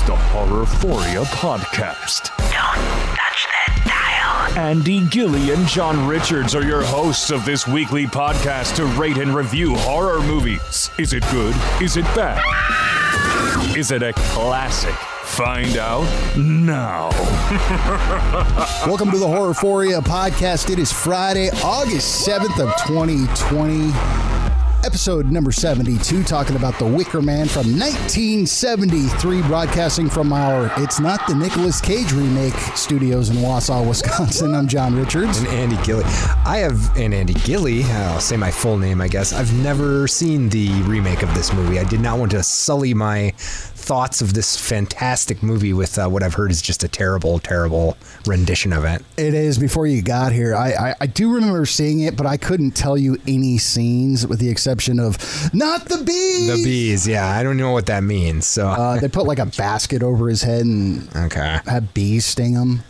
It's the Horrorphoria Podcast. Don't touch that dial. Andy Gilly and John Richards are your hosts of this weekly podcast to rate and review horror movies. Is it good? Is it bad? Is it a classic? Find out now. Welcome to the Horrorphoria podcast. It is Friday, August 7th of 2020. Episode number 72, talking about The Wicker Man from 1973, broadcasting from our It's Not the Nicolas Cage remake studios in Wausau, Wisconsin. I'm John Richards. and Andy Gilly. I have and Andy Gilly. I'll say my full name, I guess. I've never seen the remake of this movie. I did not want to sully my thoughts of this fantastic movie with uh, what I've heard is just a terrible, terrible rendition of it. It is before you got here. I, I, I do remember seeing it, but I couldn't tell you any scenes with the exception of not the bees. The bees, yeah, I don't know what that means. So Uh, they put like a basket over his head and okay, had bees sting him.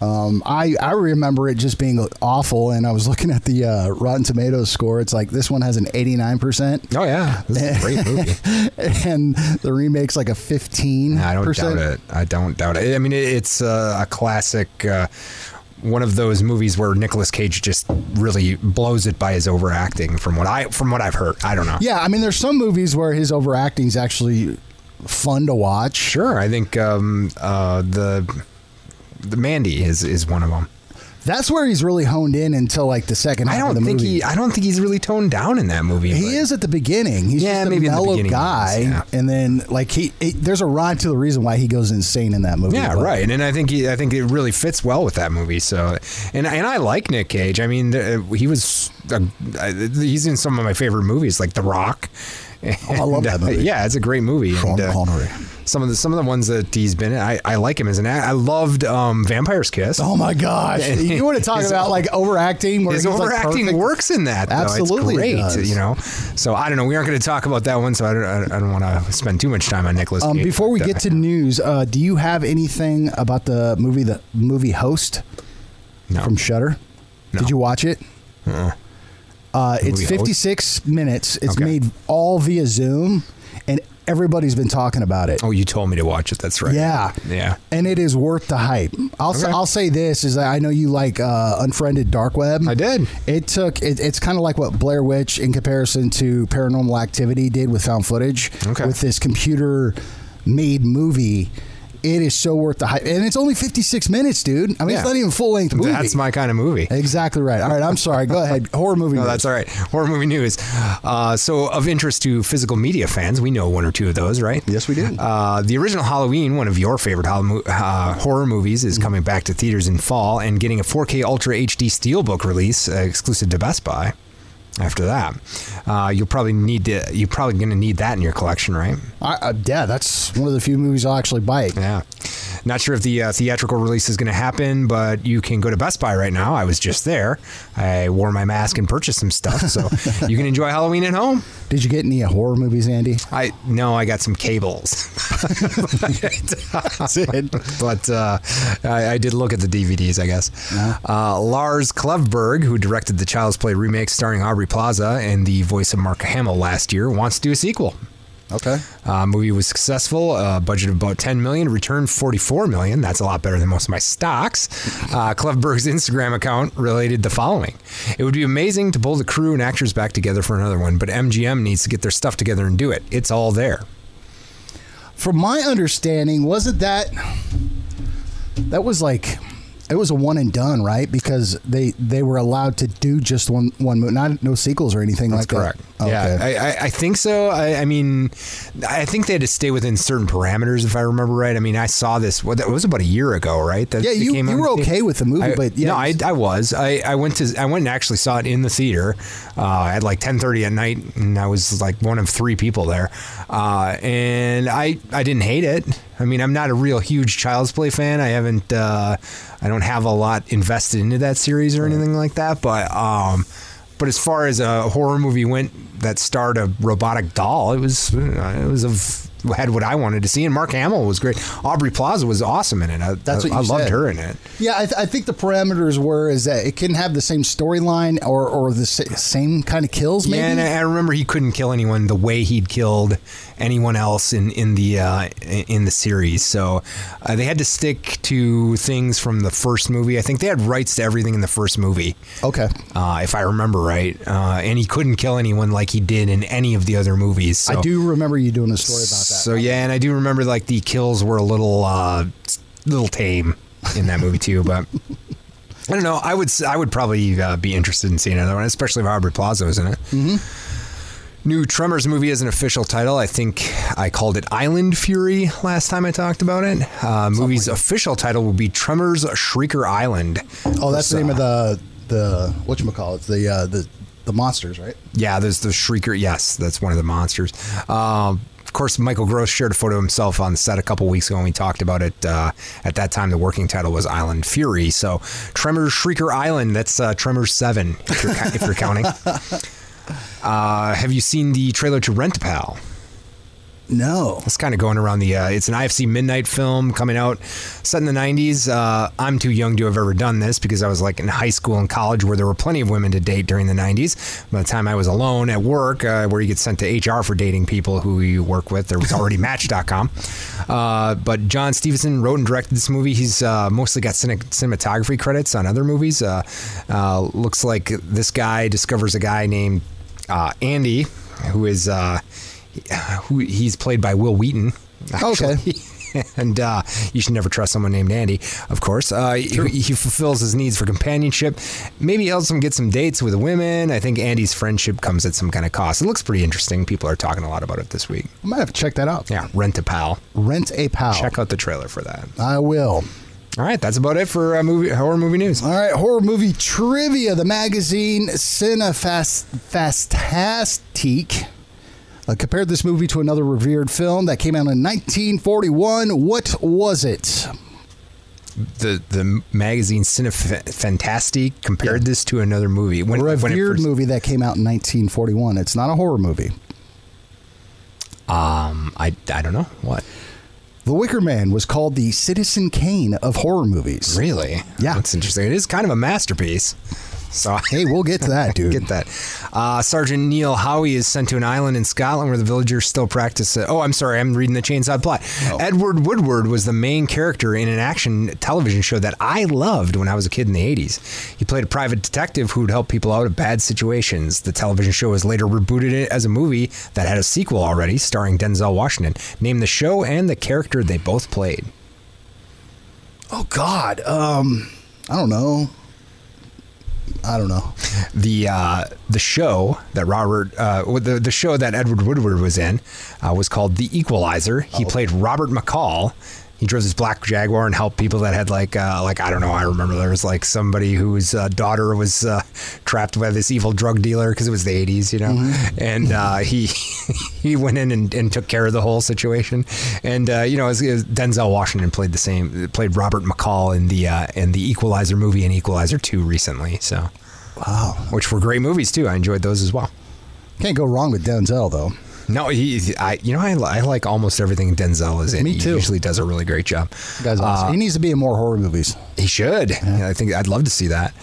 Um, I I remember it just being awful, and I was looking at the uh, Rotten Tomatoes score. It's like this one has an eighty nine percent, oh yeah, this is a great movie. and the remake's like a fifteen. I don't doubt it. I don't doubt it. I mean, it's uh, a classic. Uh, one of those movies where Nicolas Cage just really blows it by his overacting. From what I from what I've heard, I don't know. Yeah, I mean, there's some movies where his overacting is actually fun to watch. Sure, I think um, uh, the the Mandy is is one of them. That's where he's really honed in until like the second half I of the don't think movie. he. I don't think he's really toned down in that movie. He but- is at the beginning. He's Yeah, just a maybe the mellow guy, yeah. and then like he, it, there's a rhyme to the reason why he goes insane in that movie. Yeah, but- right. And I think he, I think it really fits well with that movie. So, and and I like Nick Cage. I mean, he was uh, he's in some of my favorite movies, like The Rock. Oh, I love that And, uh, movie. yeah, it's a great movie. Sean and, uh, Connery. some of the some of the ones that he's been in, I, I like him as an act. I loved um, Vampire's Kiss. Oh my gosh! You want to talk His- about like overacting? His he's, like, overacting works in that. Absolutely great. does. You know, so I don't know. We aren't going to talk about that one, so I don't. I don't want to spend too much time on Nicolas. Um, Cage, before we but, get to news, uh, do you have anything about the movie, the movie Host no. from Shutter? No. Did you watch it? Uh-uh. Uh, it's movie Host? 56 minutes. It's Okay. made all via Zoom, and everybody's been talking about it. oh, you told me to watch it. That's right. Yeah, Yeah. and it is worth the hype. I'll Okay. I'll say this is I know you like uh, Unfriended Dark Web. I did. It took it, it's kind of like what Blair Witch in comparison to Paranormal Activity did with found footage. Okay. With this computer made movie, it is so worth the hype, and it's only 56 minutes, dude. I mean, Yeah. it's not even full length movie. That's my kind of movie. exactly right. All right, I'm sorry. Go ahead. Horror movie. No, news. that's all right. Horror movie news. Uh, so, of interest to physical media fans, we know one or two of those, right? Yes, we do. Uh, the original Halloween, one of your favorite hol- uh, horror movies, is coming back to theaters in fall and getting a 4K Ultra HD Steelbook release uh, exclusive to Best Buy. After that, uh, you'll probably need to. You're probably going to need that in your collection, right? I, uh, yeah, that's one of the few movies I'll actually buy. Yeah. Not sure if the uh, theatrical release is going to happen, but you can go to Best Buy right now. I was just there. I wore my mask and purchased some stuff, so you can enjoy Halloween at home. Did you get any uh, horror movies, Andy? I no, I got some cables. but uh, I, I did look at the DVDs, I guess. Uh, Lars Klevberg, who directed the Child's Play remake starring Aubrey Plaza and the voice of Mark Hamill last year, wants to do a sequel. Okay. Uh, movie was successful. Uh, budget of about 10 million, returned 44 million. That's a lot better than most of my stocks. Uh, Instagram account related the following: It would be amazing to pull the crew and actors back together for another one, but MGM needs to get their stuff together and do it. It's all there. From my understanding, wasn't that that was like it was a one and done, right? Because they they were allowed to do just one one movie, not no sequels or anything That's like correct. that. Okay. Yeah, I, I, I think so. I, I mean, I think they had to stay within certain parameters, if I remember right. I mean, I saw this. What that was about a year ago, right? That Yeah, you- came you were okay with the movie, but yeah, no, I, I was. I, I went to I went and actually saw it in the theater uh, at like ten thirty at night, and I was like one of three people there, uh, and I I didn't hate it. I mean, I'm not a real huge Child's Play fan. I haven't. Uh, I don't have a lot invested into that series or anything like that, but. Um, but as far as a horror movie went that starred a robotic doll, it was uh, it was of had what I wanted to see, and Mark Hamill was great. Aubrey Plaza was awesome in it. I, That's what I, you I loved said. her in it. Yeah, I, th- I think the parameters were is that it couldn't have the same storyline or or the sa- same kind of kills. Maybe. Yeah, and I I remember he couldn't kill anyone the way he'd killed anyone else in in the uh, in the series. So uh, they had to stick to things from the first movie. I think they had rights to everything in the first movie. okay. uh, if I remember right. Uh, and he couldn't kill anyone like he did in any of the other movies. So, I do remember you doing a story about that. So yeah, and I do remember like the kills were a little, uh, little tame in that movie too. But I don't know. I would I would probably uh, be interested in seeing another one, especially if Aubrey Plaza was in it. Mm-hmm. New Tremors movie as an official title. I think I called it Island Fury last time I talked about it. Uh, movie's official title will be Tremors Shrieker Island. oh, that's the name of the the what you call it the uh, the the monsters, right? Yeah, there's the Shrieker. Yes, that's one of the monsters. Um, course, Michael Gross shared a photo of himself on set a couple weeks ago and we talked about it. Uh, at that time, the working title was Island Fury. So, Tremors Shrieker Island, that's uh, Tremors 7, if you're, if you're counting. Uh, have you seen the trailer to Rent Pal? No. It's kind of going around the. Uh, it's an IFC midnight film coming out, set in the '90s. Uh, I'm too young to have ever done this because I was like in high school and college where there were plenty of women to date during the '90s. By the time I was alone at work, uh, where you get sent to HR for dating people who you work with, there was already Match.com. Uh, but Jon Stevenson wrote and directed this movie. He's uh, mostly got cine- cinematography credits on other movies. Uh, uh, looks like this guy discovers a guy named uh, Andy, who is uh, who he's played by Wil Wheaton. Okay. And uh, you should never trust someone named Andy, of course. Uh, he, he fulfills his needs for companionship. Maybe he helps him get some dates with women. I think Andy's friendship comes at some kind of cost. It looks pretty interesting. People are talking a lot about it this week. I might have to check that out. Yeah, rent a pal. Rent a pal. Check out the trailer for that. I will. All right, that's about it for uh, movie horror movie news. All right, horror movie trivia. The magazine Cinefantastique uh, compared this movie to another revered film that came out in 1941. What was it? The the magazine Cinefantastique compared this to another movie. When, A revered first- movie that came out in 1941. It's not a horror movie. Um, I I don't know what. The Wicker Man was called the Citizen Kane of horror movies. Really? Yeah. That's interesting. It is kind of a masterpiece. So Hey, we'll get to that, dude. get that. Uh, Sergeant Neil Howie is sent to an island in Scotland where the villagers still practice. Uh, oh, I'm sorry, I'm reading the Chainsaw plot. Oh. Edward Woodward was the main character in an action television show that I loved when I was a kid in the 80s. He played a private detective who would help people out of bad situations. The television show was later rebooted as a movie that had a sequel already, starring Denzel Washington. Name the show and the character they both played. Oh God. Um, I don't know. I don't know. the uh, the show that Robert uh, the the show that Edward Woodward was in uh, was called The Equalizer. He played Robert McCall. He drove this black Jaguar and helped people that had like uh, like I don't know. I remember there was like somebody whose uh, daughter was uh, trapped by this evil drug dealer because it was the '80s, you know. And uh, he he went in and, and took care of the whole situation. And uh, you know, it was, it was Denzel Washington played the same played Robert McCall in the uh, in the Equalizer movie and Equalizer Two recently. So Wow. which were great movies too. I enjoyed those as well. Can't go wrong with Denzel though. No, he, I, you know, I, I like almost everything Denzel is in. Me He too. usually does a really great job. Guy's awesome. Uh, he needs to be in more horror movies. he should. I think I'd love to see that.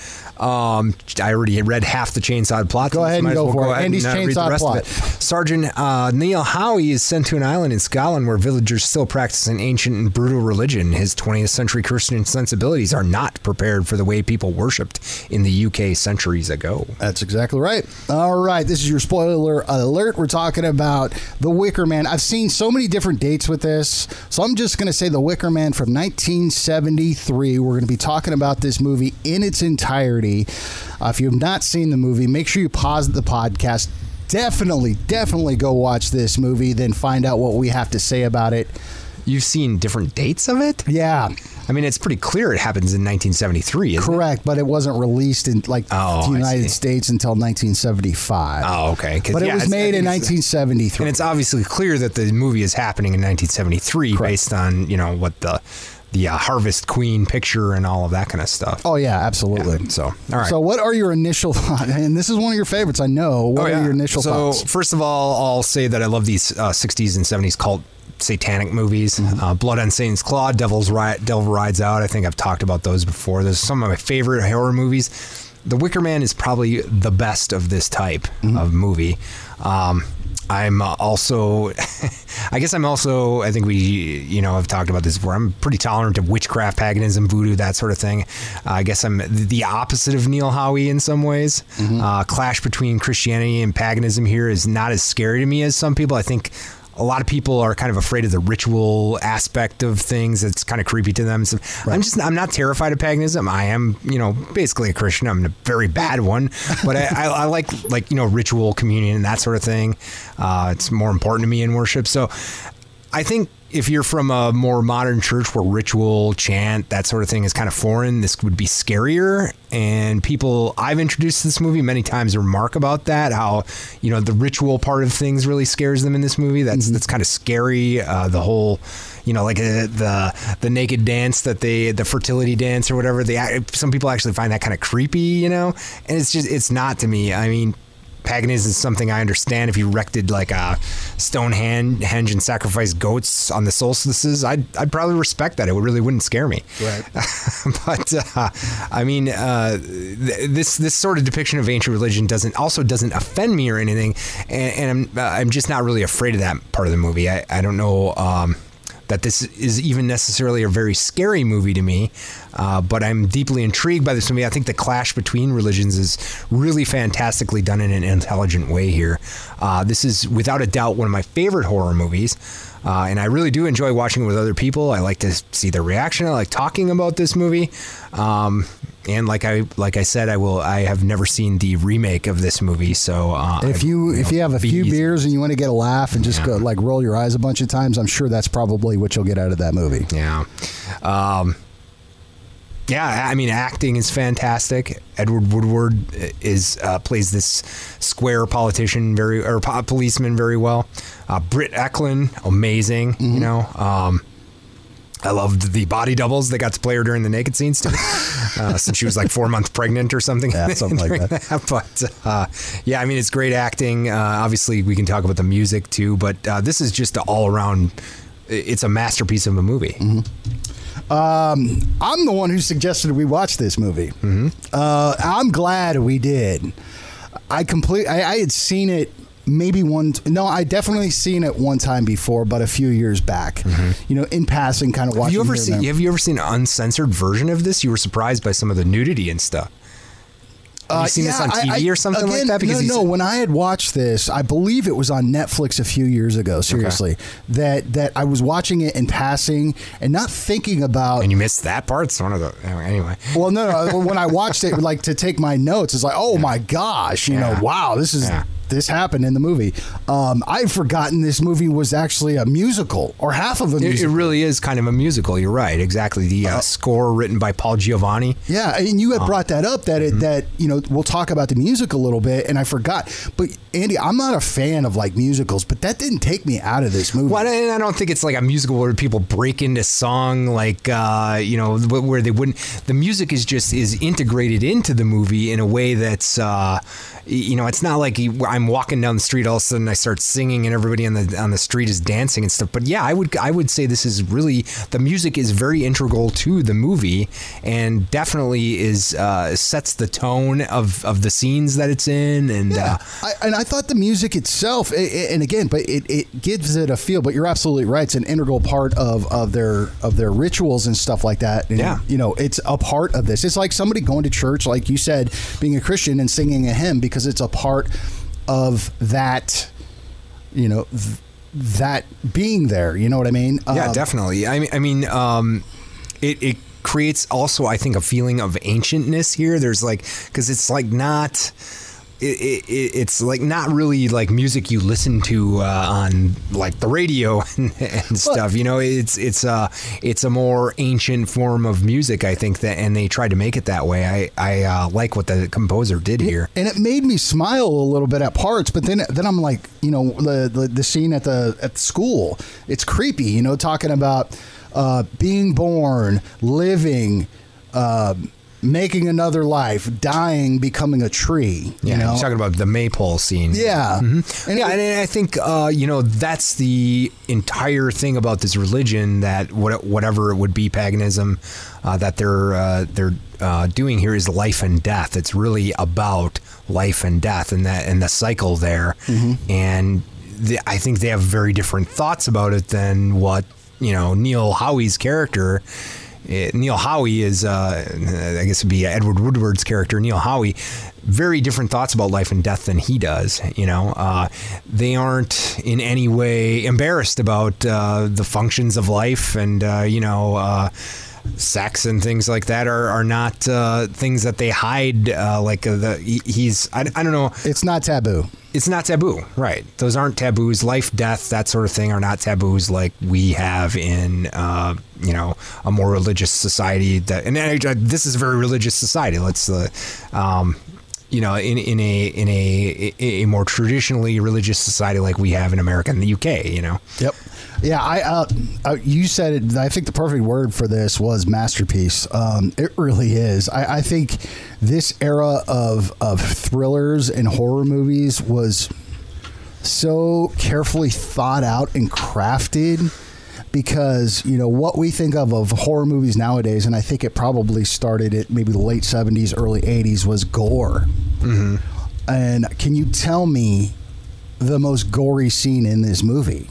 Um, I already read half the Chainsaw plot. Go so ahead and go well for it. Andy's and, uh, read the Chainsaw plot. it. Sergeant uh, Neil Howie is sent to an island in Scotland where villagers still practice an ancient and brutal religion. His 20th century Christian sensibilities are not prepared for the way people worshipped in the UK centuries ago. That's exactly right. All right, this is your spoiler alert. We're talking about The Wicker Man. I've seen so many different dates with this, so I'm just going to say The Wicker Man from 1973. We're going to be talking about this movie in its entirety. Uh, if you have not seen the movie, make sure you pause the podcast. Definitely, definitely go watch this movie, then find out what we have to say about it. You've seen different dates of it? Yeah, I mean, it's pretty clear it happens in 1973, isn't it? correct, but it wasn't released in like Oh, the United. States until 1975. Oh, okay. But it was made in 1973. And it's obviously clear that the movie is happening in 1973 based on, you know, what the the uh, Harvest Queen picture and all of that kind of stuff. Oh yeah, absolutely. Yeah, so, all right. So, what are your initial thoughts? And this is one of your favorites, I know. What Oh, yeah. are your initial so, thoughts? first of all, I'll say that I love these uh, 60s and 70s cult satanic movies. Mm-hmm. Uh, Blood on Satan's Claw, Devil's Ri- Devil Rides Out. I think I've talked about those before. Those are some of my favorite horror movies. The Wicker Man is probably the best of this type Mm-hmm. of movie. Um, I'm also, I guess I'm also, I think we, you know, I've talked about this before. I'm pretty tolerant of witchcraft, paganism, voodoo, that sort of thing. Uh, I guess I'm the opposite of Neil Howie in some ways. Uh, clash between Christianity and paganism here is not as scary to me as some people. I think a lot of people are kind of afraid of the ritual aspect of things. It's kind of creepy to them. So I'm just I'm not terrified of paganism. I am you know basically a Christian. I'm a very bad one, but I, I, I like like you know ritual communion and that sort of thing. Uh, it's more important to me in worship. So I think if you're from a more modern church where ritual, chant, that sort of thing is kind of foreign, this would be scarier. And people I've introduced to this movie many times remark about that, how you know the ritual part of things really scares them in this movie. That's that's kind of scary. Uh, the whole, you know, like uh, the the naked dance that they, the fertility dance or whatever. They some people actually find that kind of creepy, you know, and it's just it's not to me. I mean paganism is something I understand. If you erected like a Stonehenge and sacrificed goats on the solstices, I'd, I'd probably respect that. It really wouldn't scare me. Right. but uh, I mean, uh, th- this this sort of depiction of ancient religion doesn't also doesn't offend me or anything, and, and I'm uh, I'm just not really afraid of that part of the movie. I I don't know. Um, that this is even necessarily a very scary movie to me, uh, but I'm deeply intrigued by this movie. I think the clash between religions is really fantastically done in an intelligent way here. Uh, this is without a doubt one of my favorite horror movies. Uh, and I really do enjoy watching it with other people. I like to see their reaction. I like talking about this movie. Um, and like I like I said, I will. I have never seen the remake of this movie, so uh, If I- you if know, you have a few easy. beers and you want to get a laugh and just go like roll your eyes a bunch of times, I'm sure that's probably what you'll get out of that movie. Yeah. Um, yeah, I mean, acting is fantastic. Edward Woodward is uh, plays this square politician very or po- policeman very well. Uh, Britt Ekland, amazing. Mm-hmm. You know, um, I loved the body doubles they got to play her during the naked scenes too, uh, since she was like four months pregnant or something. Yeah, something like during that. But uh, yeah, I mean, it's great acting. Uh, obviously, we can talk about the music too, but uh, this is just an all around. It's a masterpiece of a movie. I'm the one who suggested we watch this movie. Mm-hmm. Uh, I'm glad we did. I complete. I, I had seen it maybe one. No, I definitely seen it one time before, but a few years back. You know, in passing, kind of watching Have you ever seen? Have you ever seen an uncensored version of this? You were surprised by some of the nudity and stuff. Have you seen this on Uh, I- TV I- or something like that? Because no, no. When I had watched this, I believe it was on Netflix a few years ago. Seriously, that that I was watching it in passing and not thinking about. and you missed that part. It's one of the anyway. Well, no, no. when I watched it, like to take my notes, it's like, oh my gosh, you Yeah. know, wow, this is Yeah. This happened in the movie. Um, I'd forgotten this movie was actually a musical or half of a It, it really is kind of a musical. You're right. Exactly. The uh, score written by Paul Giovanni. yeah, and you had Uh-huh. brought that up that Mm-hmm. it that you know we'll talk about the music a little bit, and I forgot. But Andy, I'm not a fan of like musicals, but that didn't take me out of this movie. Well, and I don't think it's like a musical where people break into song like uh, you know where they wouldn't. The music is just is integrated into the movie in a way that's uh, you know it's not like you- I'm walking down the street all of a sudden I start singing and everybody on the on the street is dancing and stuff. But yeah, I would I would say this is really the music is very integral to the movie and definitely is uh, sets the tone of of the scenes that it's in and. Yeah, Uh, I, and I thought the music itself, i- i- and again, but it, it gives it a feel. But you're absolutely right; it's an integral part of, of their of their rituals and stuff like that. And, Yeah. you know, it's a part of this. It's like somebody going to church, like you said, being a Christian and singing a hymn because it's a part of that. You know, th- that being there. You know what I mean? Yeah, Um, definitely. I mean, I mean, um, it it creates also, I think, a feeling of ancientness here. There's like because it's like not. It, it, it- it's like not really like music you listen to uh, on like the radio and, and stuff. You know, it's it's a it's a more ancient form of music. I think that, and they tried to make it that way. I I uh, like what the composer did here. and it made me smile a little bit at parts but then then I'm like you know the the, the scene at the at the school it's creepy you know talking about uh, being born, living, uh, making another life, dying, becoming a tree. Yeah, you know? you're talking about the maypole scene. yeah, and yeah, it- and I think uh, you know that's the entire thing about this religion that what, whatever it would be paganism uh, that they're uh, they're uh, doing here is life and death. It's really about life and death and that and the cycle there. And the, I think they have very different thoughts about it than what you know Neil Howie's character. Eh, Neil Howie is, uh, I guess, it'd be Edward Woodward's character. Neil Howie, very different thoughts about life and death than he does. You know, uh, they aren't in any way embarrassed about uh, the functions of life, and uh, you know. Sex and things like that are, are not uh, things that they hide. Uh, like uh, the he- he's I, I don't know it's not taboo. it's not taboo, right? Those aren't taboos. Life, death, that sort of thing are not taboos like we have in, uh, you know, a more religious society. That and this is a very religious society. Let's, uh, um, you know, in in a in a a more traditionally religious society like we have in America and the UK. You know, Yep. Yeah, I uh, uh, you said it. I think the perfect word for this was masterpiece. Um, it really is. I, I think this era of of thrillers and horror movies was so carefully thought out and crafted because you know what we think of of horror movies nowadays and i think it probably started at maybe the late 70s early 80s was gore and can you tell me the most gory scene in this movie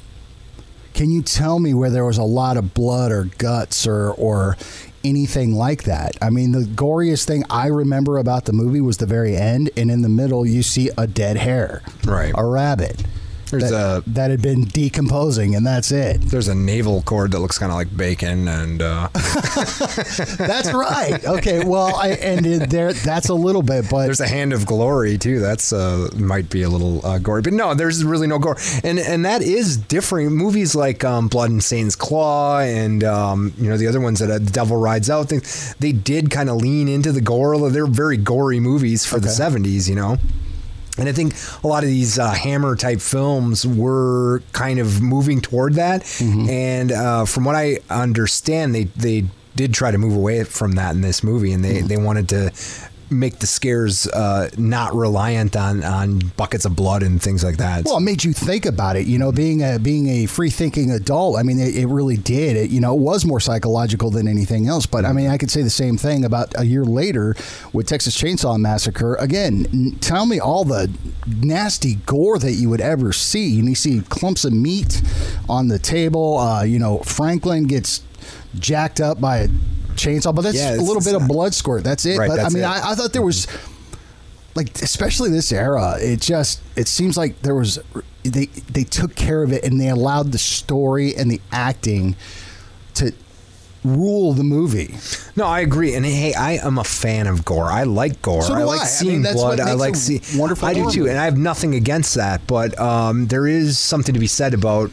can you tell me where there was a lot of blood or guts or or anything like that? I mean, the goriest thing I remember about the movie was the very end, and in the middle you see a dead hare, Right. A rabbit. There's that, a- that had been decomposing, and that's it. there's a navel cord that looks kind of like bacon, and uh, That's right. Okay, well, I and there that's a little bit, but There's a hand of glory too. That's uh, might be a little uh, gory, but no, there's really no gore, and and that is different. Movies like um, Blood and Satan's Claw, and um, you know the other ones that uh, The Devil Rides Out, things they did kind of lean into the gore. They're very gory movies for the '70s, you know. And I think a lot of these uh, Hammer type films were kind of moving toward that. And uh, from what I understand, they they did try to move away from that in this movie, and they, they wanted to make the scares uh, not reliant on on buckets of blood and things like that. Well, it made you think about it. You know, being a being a free thinking adult. I mean, it, it really did. It you know it was more psychological than anything else. But I mean, I could say the same thing about a year later with Texas Chainsaw Massacre. Again, n- tell me all the nasty gore that you would ever see. And you see clumps of meat on the table. Uh, you know, Franklin gets jacked up by a chainsaw, but that's Yeah, a little bit of blood squirt. That's it. Right, but I mean. I, I thought there was like especially this era it just it seems like there was they they took care of it and they allowed the story and the acting to rule the movie No, I agree. And hey, I am a fan of gore. I like gore. So I like I. I seeing mean, blood. I like a see wonderful I do too, and I have nothing against that. But um, there is something to be said about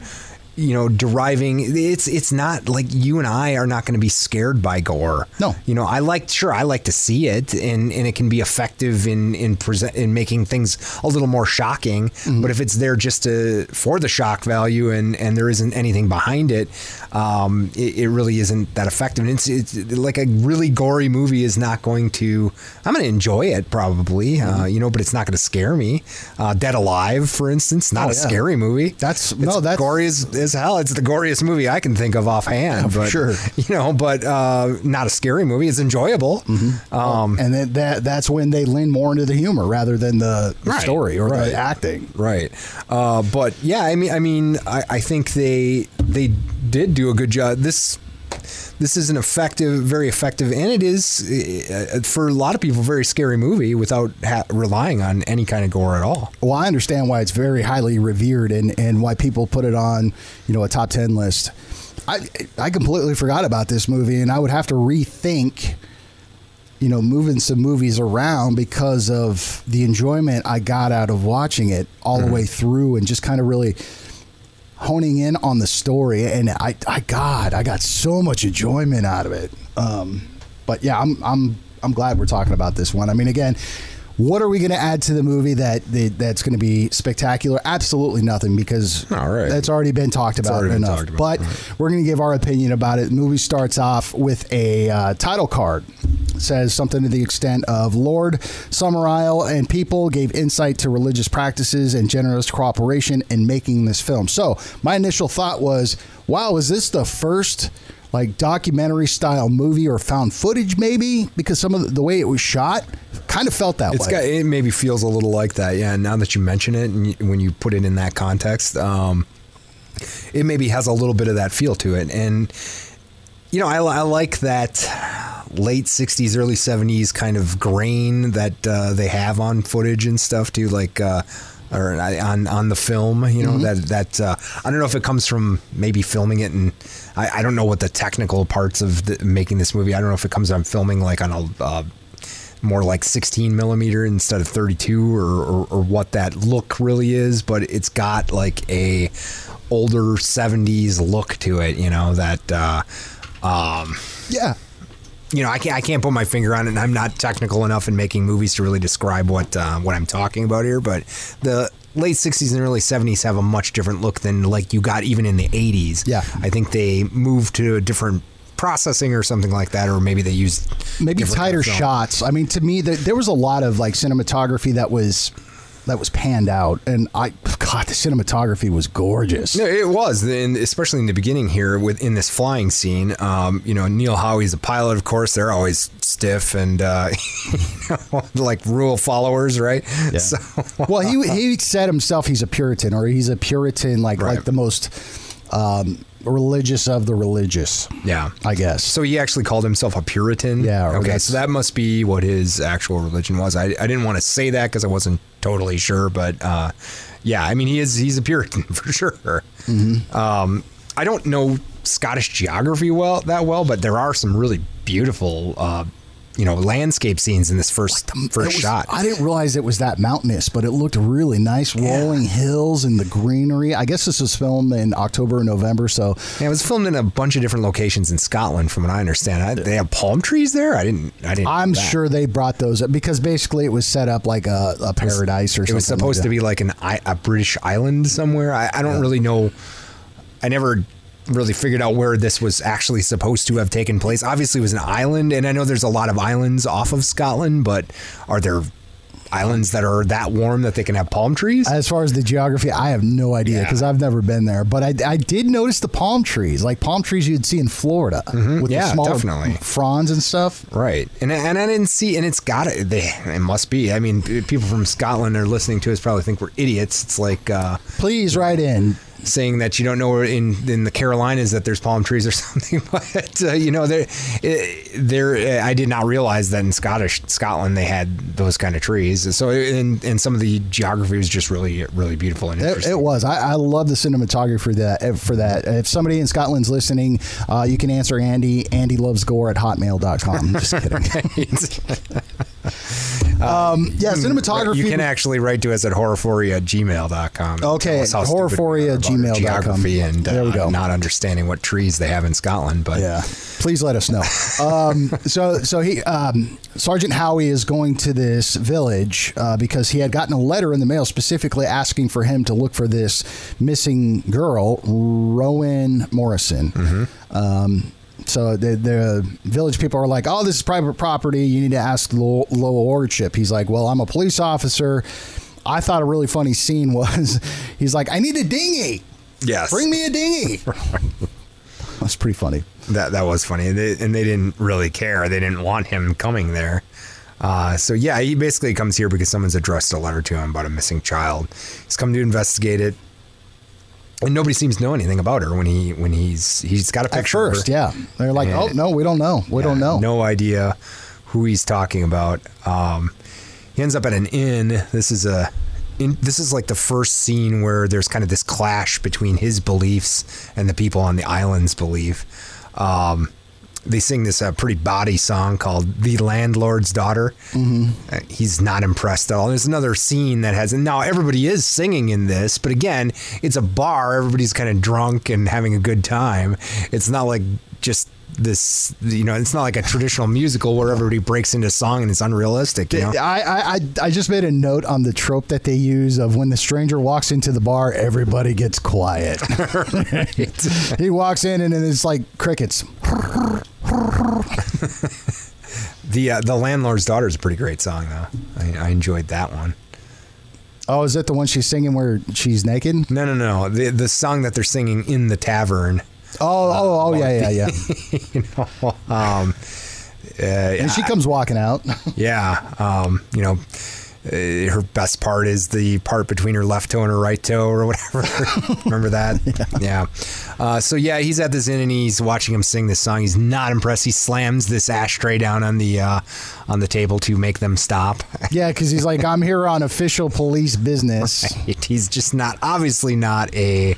you know deriving. It's it's not like you and I are not going to be scared by gore. No. you know I like sure I like to see it, and and it can be effective in in present in making things a little more shocking. Mm-hmm. But if it's there just to for the shock value and and there isn't anything behind it, um, it, it really isn't that effective. And it's, it's like a really gory movie is not going to. I'm going to enjoy it probably, uh, you know, but it's not going to scare me. Uh, Dead Alive, for instance, not Oh, a yeah. scary movie. That's- It's no, that's- gory as, as hell. It's the goriest movie I can think of offhand. Yeah, but, sure. You know, but uh, not a scary movie. It's enjoyable. Mm-hmm. Um, and then that that's when they lean more into the humor rather than the, the Right, story or right. the acting Right. Uh, but yeah, I mean, I mean, I, I think they they did do a good job. This this is an effective, very effective, and it is uh, for a lot of people a very scary movie without ha- relying on any kind of gore at all. well i understand why it's very highly revered and and why people put it on you know a top 10 list i i completely forgot about this movie and i would have to rethink you know, moving some movies around because of the enjoyment I got out of watching it all the way through and just kind of really honing in on the story. And I, I, God, I got so much enjoyment out of it. Um, but yeah, I'm, I'm, I'm glad we're talking about this one. I mean, again, What are we going to add to the movie that, that that's going to be spectacular? Absolutely nothing because All right. that's already been talked about been enough. talked about, But right. we're going to give our opinion about it. The movie starts off with a uh, title card. Says something to the extent of Lord Summerisle and people gave insight to religious practices and generous cooperation in making this film. So my initial thought was, wow, is this the first like documentary style movie or found footage maybe because some of the, the way it was shot kind of felt that It's way. got it maybe feels a little like that. Yeah. Now that you mention it, and you, when you put it in that context, um, it maybe has a little bit of that feel to it. And you know, I, I like that late '60s, early '70s kind of grain that uh, they have on footage and stuff too, like. Uh, or on on the film, you know that that uh, I don't know if it comes from maybe filming it, and I, I don't know what the technical parts of the, making this movie. I don't know if it comes on filming like on a uh, more like 16 millimeter instead of 32 or, or, or what that look really is but it's got like a older 70s look to it you know that uh, um, yeah. You know I can't, I can't put my finger on it and I'm not technical enough in making movies to really describe what uh, what I'm talking about here but the late 60s and early 70s have a much different look than like you got even in the 80s Yeah. I think they moved to a different processing or something like that or maybe they used maybe tighter shots. I mean, to me, there, there was a lot of like cinematography that was that was panned out, and I, God, the cinematography was gorgeous. No, it was, and especially in the beginning here within this flying scene. Um, you know, Neil Howie's a pilot, of course. They're always stiff and uh, you know, like rule followers, right? Yeah. So, well, he he said himself he's a Puritan, or he's a Puritan, like Right. like the most um, religious of the religious. yeah. I guess. So he actually called himself a Puritan. Yeah, Okay. So that must be what his actual religion was. I, I didn't want to say that because I wasn't totally sure, but uh, yeah, I mean he is he's a Puritan for sure. Mm-hmm. Um, I don't know Scottish geography well that well, but there are some really beautiful. Uh, you know, landscape scenes in this first It first was- shot. I didn't realize it was that mountainous, but it looked really nice. Rolling hills and the greenery. I guess this was filmed in October or November, so Yeah, it was filmed in a bunch of different locations in Scotland, from what I understand. I, they have palm trees there. I didn't. I didn't. I'm sure they brought those up because basically it was set up like a, a paradise or something. It was supposed like to be like an a British island somewhere. I, I don't really know. I never really figured out where this was actually supposed to have taken place. Obviously, it was an island, and I know there's a lot of islands off of Scotland, but are there islands that are that warm that they can have palm trees? As far as the geography, I have no idea Yeah. because I've never been there. But I, I did notice the palm trees, like palm trees you'd see in Florida with Mm-hmm. Yeah, the smaller definitely. fronds and stuff. Right, and and I didn't see, and it's got to They it must be. I mean, people from Scotland are listening to us probably think we're idiots. It's like uh, Please write in. Saying that you don't know where in in the Carolinas that there's palm trees or something, but uh, you know there there I did not realize that in Scottish Scotland they had those kind of trees. So and and some of the geography was just really really beautiful and It, interesting. it was. I, I love the cinematography for that. For that, if somebody in Scotland's listening, uh, you can answer Andy. Andy loves gore at hotmail.com. Just kidding. um, yeah, cinematography. You can actually write to us at horrorphoria at gmail.com. Okay, Tell us how stupid we horrorphoria at gmail.com. Geography and uh, There we go. not understanding what trees they have in Scotland. But Yeah, please let us know. Um, so, so he um, Sergeant Howie is going to this village uh, because he had gotten a letter in the mail specifically asking for him to look for this missing girl, Rowan Morrison. Um, so the, the village people are like, "Oh, this is private property. You need to ask low, low lordship." He's like, "Well, I'm a police officer." I thought a really funny scene was, he's like, "I need a dinghy. yes, Bring me a dinghy." That's pretty funny. That that was funny, and they, and they didn't really care. They didn't want him coming there. Uh, so yeah, he basically comes here because someone's addressed a letter to him about a missing child. He's come to investigate it, and nobody seems to know anything about her when he when he's he's got a picture. of first, her. yeah. They're like, Yeah. oh, no, we don't know. We don't know. No idea who he's talking about. Um, he ends up at an inn. This is a. In, this is like the first scene where there's kind of this clash between his beliefs and the people on the island's belief. Um, they sing this uh, pretty body song called "The Landlord's Daughter." Mm-hmm. Uh, he's not impressed at all. There's another scene that has now everybody is singing in this, but again, it's a bar. Everybody's kind of drunk and having a good time. It's not like just this. You know, it's not like a traditional musical where everybody breaks into song and it's unrealistic. You know? I, I I just made a note on the trope that they use of when the stranger walks into the bar, everybody gets quiet. he walks in and it's like crickets. The uh, the landlord's daughter is a pretty great song though. I, I enjoyed that one. Oh, is that the one she's singing where she's naked? No, no, no. The the song that they're singing in the tavern. Oh, oh, oh, yeah, yeah, yeah. you know, um, uh, And she comes walking out. yeah, um, you know, uh, her best part is the part between her left toe and her right toe or whatever. Remember that? yeah. Uh, so yeah, he's at this inn and he's watching him sing this song. He's not impressed. He slams this ashtray down on the uh, on the table to make them stop. Yeah, because he's like, I'm here on official police business. he's just not obviously not a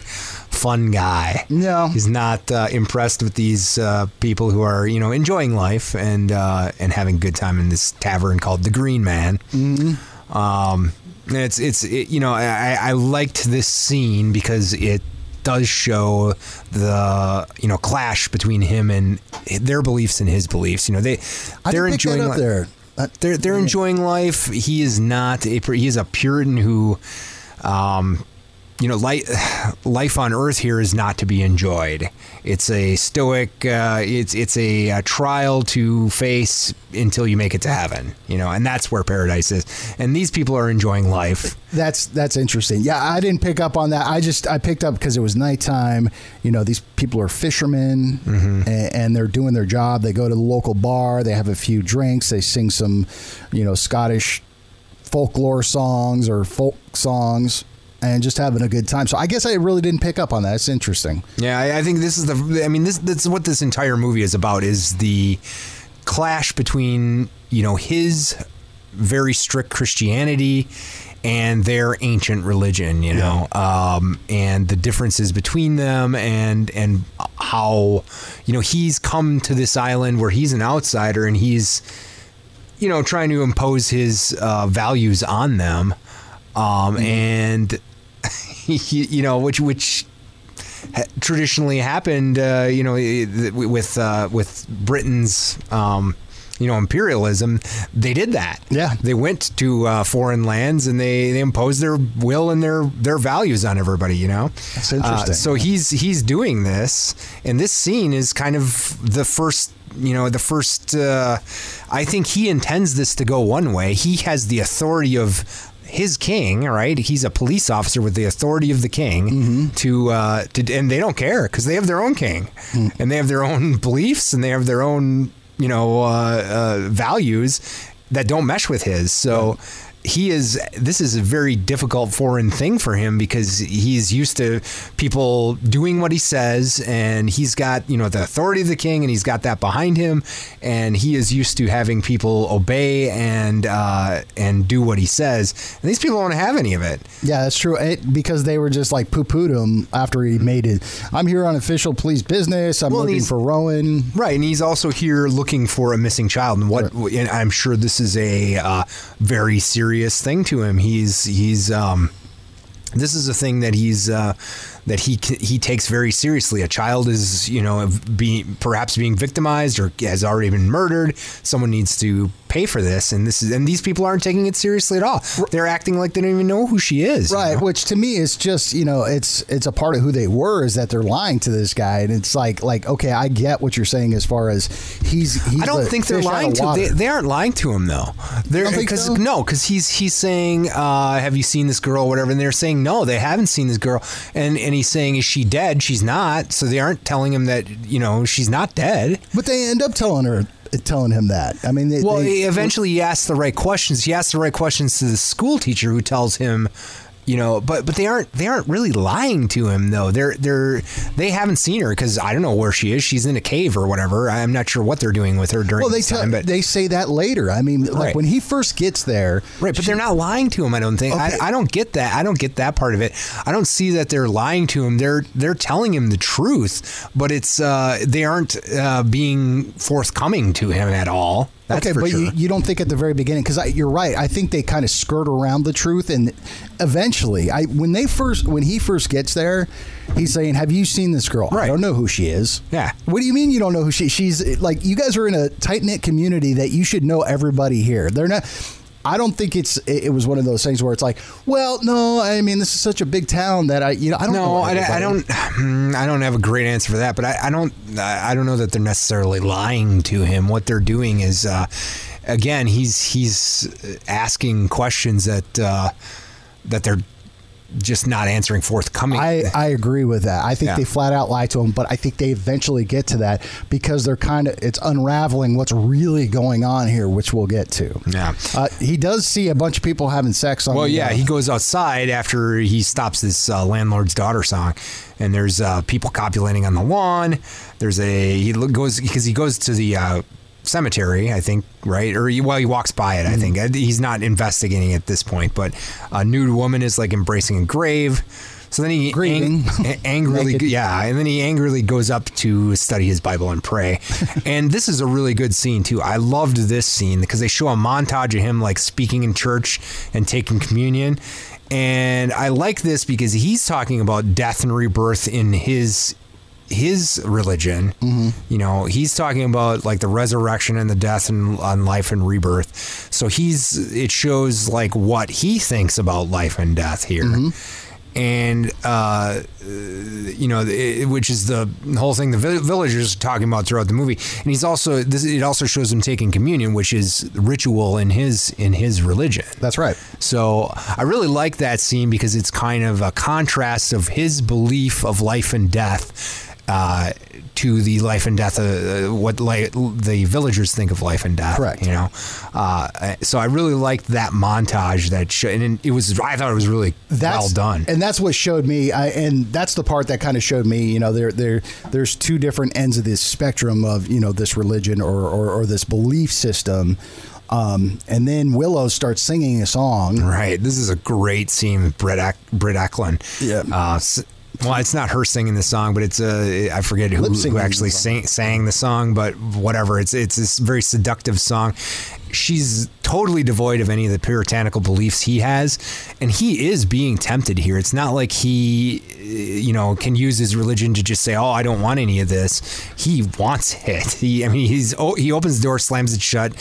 fun guy. No. he's not uh, impressed with these uh, people who are you know enjoying life and uh, and having a good time in this tavern called the Green Man. Mm-hmm. Um, and it's it's it, you know I, I liked this scene because it does show the you know clash between him and their beliefs and his beliefs. You know they I they're enjoying up li- there. Uh, they're they're enjoying life. He is not a he is a Puritan who, um, you know, life life on Earth here is not to be enjoyed. It's a stoic. Uh, it's it's a, uh trial to face until you make it to heaven. You know, and that's where paradise is. And these people are enjoying life. That's that's interesting. Yeah, I didn't pick up on that. I just I picked up because it was nighttime. You know, these people are fishermen Mm-hmm. and, and they're doing their job. They go to the local bar. They have a few drinks. They sing some, you know, Scottish folklore songs or folk songs, and just having a good time. So I guess I really didn't pick up on that. It's interesting. Yeah, I, I think this is the. I mean, this that's what this entire movie is about. Is the clash between you know his very strict Christianity and their ancient religion, you know, um, and the differences between them, and and how you know he's come to this island where he's an outsider and he's you know trying to impose his uh, values on them, um, and you know which which ha- traditionally happened, uh, you know, with uh, with Britain's. Um, you know, imperialism. They did that. Yeah. they went to uh, foreign lands and they, they imposed their will and their their values on everybody. You know, That's interesting. Uh, so he's he's doing this, and this scene is kind of the first. You know, the first. Uh, I think he intends this to go one way. He has the authority of his king, right? He's a police officer with the authority of the king Mm-hmm. to uh, to, and they don't care because they have their own king, Mm. and they have their own beliefs, and they have their own you know uh, uh, values that don't mesh with his. So. He is. This is a very difficult foreign thing for him because he's used to people doing what he says, and he's got you know the authority of the king, and he's got that behind him, and he is used to having people obey and uh, and do what he says. And these people don't have any of it. Yeah, that's true. It, because they were just like poo pooed him after he made it. I'm here on official police business. I'm Well, looking for Rowan. Right, and he's also here looking for a missing child, and what? And I'm sure this is a uh, very serious thing to him. He's he's um, this is a thing that he's uh, that he he takes very seriously. A child is you know being perhaps being victimized or has already been murdered. Someone needs to pay for this, and this is and these people aren't taking it seriously at all. They're acting like they don't even know who she is. you Right, know? which to me is just you know it's it's a part of who they were is that they're lying to this guy, and it's like like okay, I get what you're saying as far as he's. he's I don't think they're fish out of lying to. They, they aren't lying to him though. They're because so? no, because he's he's saying, uh, "Have you seen this girl?" Whatever, and they're saying, "No, they haven't seen this girl." And and he's saying, "Is she dead?" She's not. So they aren't telling him that you know she's not dead. but they end up telling her telling him that. I mean, they, Well, they- eventually he asks the right questions. He asks the right questions to the school teacher who tells him, you know, but but they aren't they aren't really lying to him though. They're they're they haven't seen her because I don't know where she is. She's in a cave or whatever. I'm not sure what they're doing with her during well, they time. But they say that later. I mean, like Right. when he first gets there, Right, but they're not lying to him. I don't think. Okay. I, I don't get that. I don't get that part of it. I don't see that they're lying to him. They're they're telling him the truth, but it's uh, they aren't uh, being forthcoming to him at all. That's okay, but sure. you, you don't think at the very beginning because you're right. I think they kind of skirt around the truth, and eventually, I when they first when he first gets there, he's saying, "Have you seen this girl? I don't know who she is." Yeah. What do you mean you don't know who she? She's like you guys are in a tight knit community that you should know everybody here. They're not. I don't think it's. It it was one of those things where it's like, well, no. I mean, this is such a big town that I, you know, I don't. know I, I don't. mm, I don't have a great answer for that, but I, I don't. I don't know that they're necessarily lying to him. What they're doing is, uh, again, he's he's asking questions that uh, that they're just not answering forthcoming. I, I agree with that. I think Yeah. they flat out lie to him, but I think they eventually get to that because they're kind of it's unraveling what's really going on here, which we'll get to. Yeah. Uh, he does see a bunch of people having sex on. Well, the, yeah, uh, he goes outside after he stops this uh, landlord's daughter song, and there's uh, people copulating on the lawn. There's a he goes because he goes to the uh, cemetery, I think, right? Or he, well, he walks by it. I think Uh, he's not investigating at this point, but a nude woman is like embracing a grave. So then he ang- angrily, yeah, and then he angrily goes up to study his Bible and pray. and this is a really good scene too. I loved this scene because they show a montage of him like speaking in church and taking communion. And I like this because he's talking about death and rebirth in his his religion. You know, he's talking about like the resurrection and the death and on life and rebirth. So he's it shows like what he thinks about life and death here. And uh, you know, it, which is the whole thing the villagers are talking about throughout the movie. And he's also this. It also shows him taking communion, which is ritual in his in his religion. That's right. So I really like that scene because it's kind of a contrast of his belief of life and death uh, to the life and death of uh, what li- the villagers think of life and death. Correct. You know, uh, so I really liked that montage that sh- and it was I thought it was really that's, well done. And that's what showed me, I, and that's the part that kind of showed me. You know, there, there, there's two different ends of this spectrum of you know this religion or or, or this belief system. Um, and then Willow starts singing a song. Right. This is a great scene with Britt, Eck, Britt Ekland. Yeah. Uh, well, it's not her singing the song, but it's uh, I forget who, who actually the sang, sang the song, but whatever. It's it's this very seductive song. She's totally devoid of any of the puritanical beliefs he has, and he is being tempted here. It's not like he, uh, you know, can use his religion to just say, "Oh, I don't want any of this." He wants it. He, I mean, he's oh, he opens the door, slams it shut,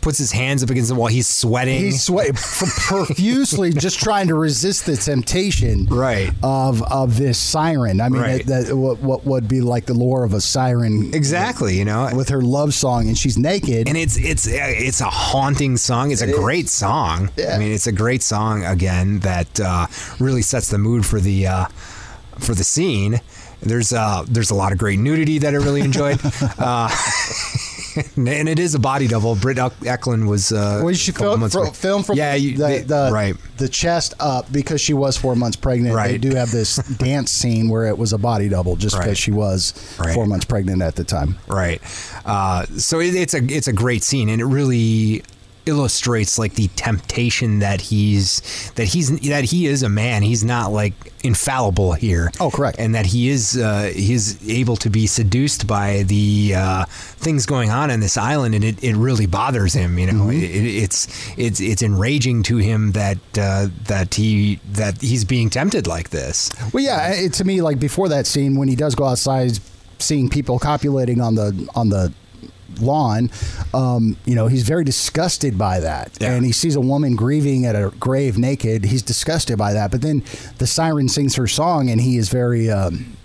puts his hands up against the wall. He's sweating. He's sweat profusely, just trying to resist the temptation, Right. of of this siren. I mean, Right. that, that what, what would be like the lore of a siren, exactly. You know, with her love song, and she's naked. and it's it's it's a haunting song. It's a great song. Yeah. I mean, it's a great song again that uh, really sets the mood for the uh, for the scene. There's uh, there's a lot of great nudity that I really enjoyed, uh, and it is a body double. Britt Ekland was uh, Well, she film, months fro- away. film from yeah, you, the, they- the, right. the chest up because she was four months pregnant. Right. They do have this dance scene where it was a body double just Right. because she was Right. four months pregnant at the time. Right. Uh, so it, it's a it's a great scene, and it really illustrates like the temptation that he's that he's that he is a man. He's not like infallible here. Oh, correct. And that he is uh, he is able to be seduced by the uh, things going on in this island, and it, it really bothers him. You know, Mm-hmm. it, it's it's it's enraging to him that uh, that he that he's being tempted like this. Well, yeah, it, to me, like before that scene, when he does go outside, seeing people copulating on the on the lawn, um, you know, he's very disgusted by that, Yeah. and he sees a woman grieving at a grave naked. He's disgusted by that, but then the siren sings her song, and he is very. Um,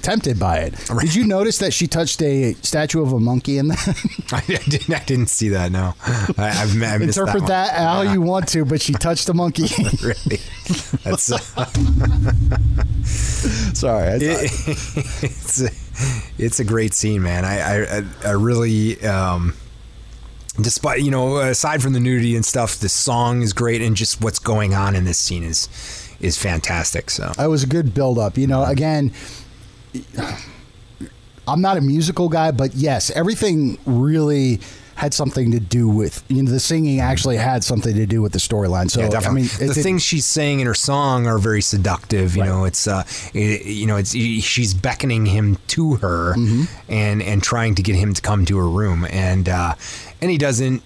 Tempted by it. Did you notice that she touched a statue of a monkey in that? I didn't I didn't see that. No, I, I've I missed Interpret one. that, how you want to, but she touched a monkey. really. That's uh, Sorry, I it, it's a, it's a great scene, man. I I, I really um, despite you know aside from the nudity and stuff, the song is great, and just what's going on in this scene is is fantastic. So It was a good build up. You know, again, I'm not a musical guy, but yes, everything really had something to do with you know the singing actually had something to do with the storyline. So Yeah, definitely. I mean, the things she's saying in her song are very seductive. You Right. know, it's uh, it, you know, it's she's beckoning him to her Mm-hmm. and and trying to get him to come to her room, and uh, and he doesn't.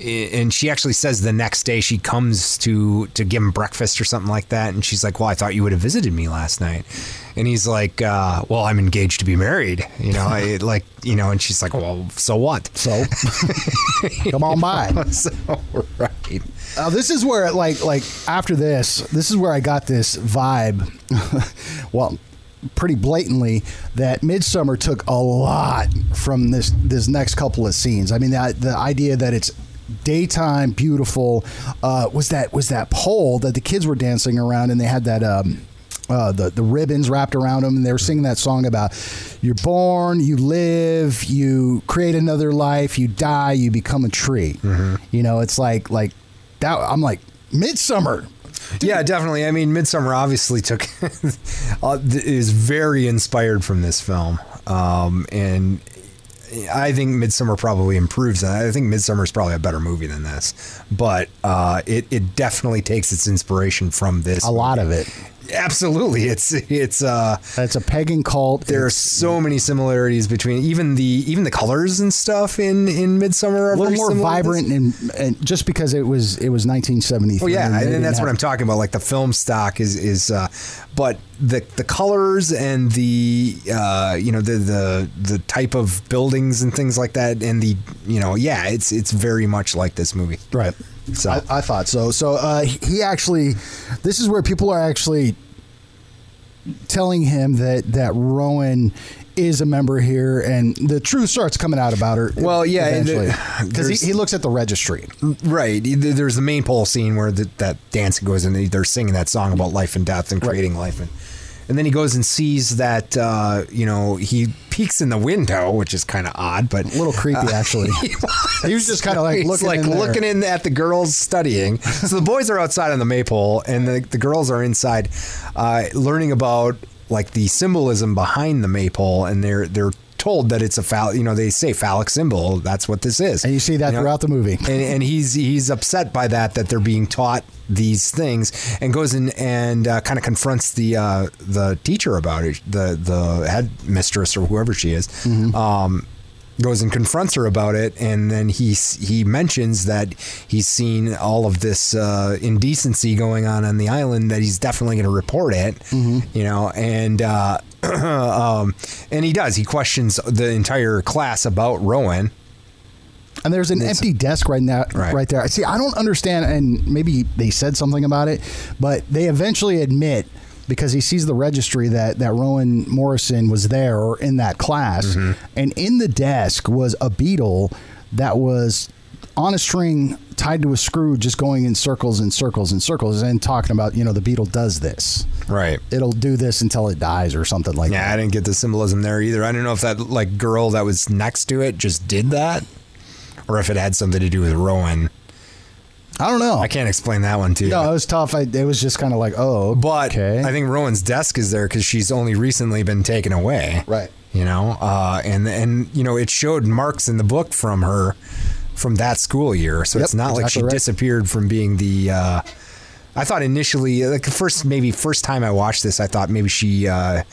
And she actually says the next day she comes to to give him breakfast or something like that, and she's like, "Well, I thought you would have visited me last night," and he's like, uh, "Well, I'm engaged to be married," you know, I, like you know, and she's like, "Well, so what?" so come on by. so right. Uh, this is where, like, like after this, this is where I got this vibe. well, pretty blatantly that Midsommar took a lot from this this next couple of scenes. I mean, that the idea that it's daytime, beautiful, uh, was that was that pole that the kids were dancing around, and they had that. Um, uh, the the ribbons wrapped around them, and they were singing that song about you're born, you live, you create another life, you die, you become a tree. You know, it's like like that. I'm like Midsommar. Yeah, definitely. I mean, Midsommar obviously took uh, is very inspired from this film, um, and I think Midsommar probably improves. I think Midsommar is probably a better movie than this, but uh, it it definitely takes its inspiration from this. A lot of it. Absolutely, it's it's. Uh, It's a pagan cult. there are It's so many similarities between even the even the colors and stuff in in Midsommar are a little more similar to this. vibrant, and, and just because it was it was 1973. Oh yeah, and didn't that's what I'm talking about. Like the film stock is is, uh, but the the colors and the uh, you know the the the type of buildings and things like that, and the you know yeah, it's it's very much like this movie. Right. So- I, I thought so. So uh, he actually, this is where people are actually telling him that that Rowan is a member here, and the truth starts coming out about her. Well, yeah, and eventually the- because he, he looks at the registry. Right. There's the main pole scene where the, that dance goes and they're singing that song about life and death and creating life and. And then he goes and sees that, uh, you know, he peeks in the window, which is kind of odd, but A little creepy, actually. he was just kind of like looking, like in looking in at the girls studying. So the boys are outside on the maypole, and the, the girls are inside, uh, learning about like the symbolism behind the maypole, and they're they're told that it's a phall. You know, they say phallic symbol. That's what this is. And you see that know? throughout the movie. and, and he's he's upset by that that they're being taught these things and goes in and uh, kind of confronts the uh, the teacher about it the the headmistress or whoever she is um, goes and confronts her about it and then he he mentions that he's seen all of this uh, indecency going on on the island that he's definitely going to report it you know and uh, um, and he does he questions the entire class about Rowan And there's an empty desk right now, Right. right. there. See, I don't understand, and maybe they said something about it, but they eventually admit because he sees the registry that that Rowan Morrison was there or in that class, Mm-hmm. and in the desk was a beetle that was on a string tied to a screw, just going in circles and circles and circles, and talking about you know the beetle does this. right It'll do this until it dies or something like that. Yeah, I didn't get the symbolism there either. I don't know if that like girl that was next to it just did that, or if it had something to do with Rowan. I don't know. I can't explain that one to you. No, it was tough. I, it was just kind of like, oh, but okay. I think Rowan's desk is there because she's only recently been taken away. Right. You know, uh, and and you know it showed marks in the book from her from that school year, so Yep, it's not like she right. disappeared from being the. Uh, I thought initially, like the first maybe first time I watched this, I thought maybe she uh,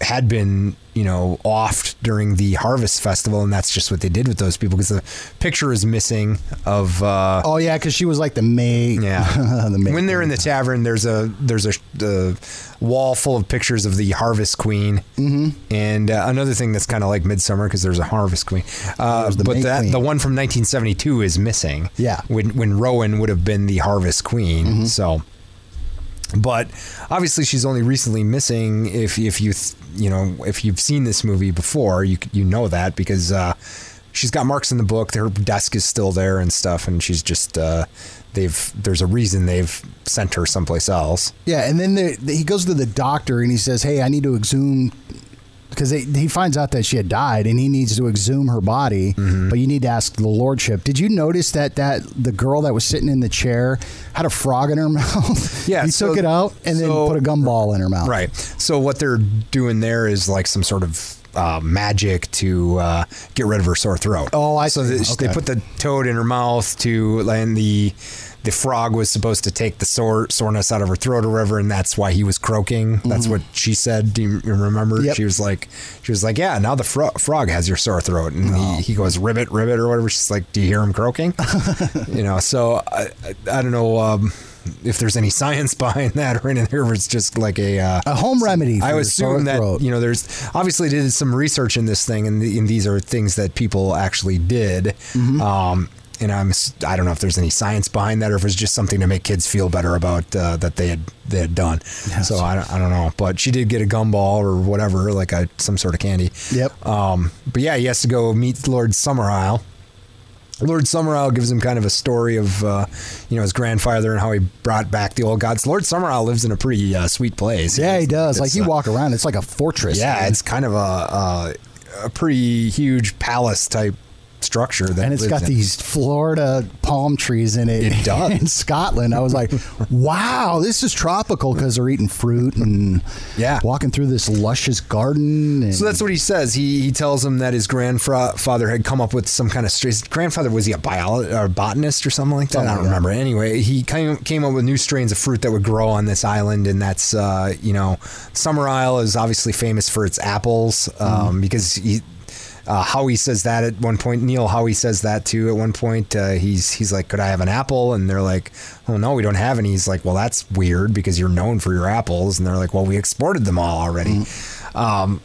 had been you know off during the harvest festival, and that's just what they did with those people because the picture is missing of. Uh, Oh yeah, because she was like the maid. yeah. the maid. when they're in the tavern, there's a there's a, a wall full of pictures of the Harvest Queen, mm-hmm. and uh, another thing that's kind of like Midsommar because there's a Harvest Queen. Uh, but that Queen. the one from 1972 is missing. Yeah. when when Rowan would have been the Harvest Queen. Mm-hmm. So. But obviously, she's only recently missing. If if you you know if you've seen this movie before, you you know that because uh, she's got marks in the book. Her desk is still there and stuff, and she's just uh, they've there's a reason they've sent her someplace else. yeah, and then the, the- he goes to the doctor and he says, "Hey, I need to exhume." Because he finds out that she had died, and he needs to exhume her body. Mm-hmm. But you need to ask the lordship. Did you notice that that the girl that was sitting in the chair had a frog in her mouth? Yeah, he so- took it out and then put a gumball in her mouth. Right. So what they're doing there is like some sort of uh, magic to uh, get rid of her sore throat. Oh, I so see. the- they Okay. put the toad in her mouth to and the the frog was supposed to take the sore soreness out of her throat or whatever, and that's why he was croaking. That's what she said. Do you remember? Mm-hmm. Yep. She was like, she was like, yeah. Now the fro- frog has your sore throat, and Oh. he, he goes ribbit, ribbit, or whatever. She's like, do you hear him croaking? you know. So I, I, I don't know. Um, if there's any science behind that or anything, or it's just like a uh, A home remedy. I for would sore assume that throat. you know there's obviously did some research in this thing, and, the, and these are things that people actually did. Mm-hmm. Um, and I'm I don't know if there's any science behind that, or if it's just something to make kids feel better about uh, that they had they had done. So I don't, I don't know, but she did get a gumball or whatever, like a some sort of candy. Yep. Um, but yeah, he has to go meet Lord Summerisle. Lord Summerisle gives him kind of a story of, uh, you know, his grandfather and how he brought back the old gods. Lord Summerisle lives in a pretty uh, sweet place. Yeah, he does. Like It's, you uh, walk around, it's like a fortress. Yeah, man. it's kind of a, a a pretty huge palace type structure that and it's got in- these Florida palm trees in it. It does. in Scotland. I was like, wow, this is tropical because they're eating fruit and Yeah. walking through this luscious garden. And So that's what he says. He he tells him that his grandfather had come up with some kind of his grandfather was he a biologist or botanist or something like that? Something I don't like that. remember. Anyway, he came came up with new strains of fruit that would grow on this island, and that's uh, you know Summerisle is obviously famous for its apples um, Mm-hmm. because he. Uh, Howie says that at one point. Neil Howie says that too at one point. Uh, he's he's like, "Could I have an apple?" And they're like, "Oh no, we don't have any." He's like, "Well, that's weird because you're known for your apples." And they're like, "Well, we exported them all already." Um,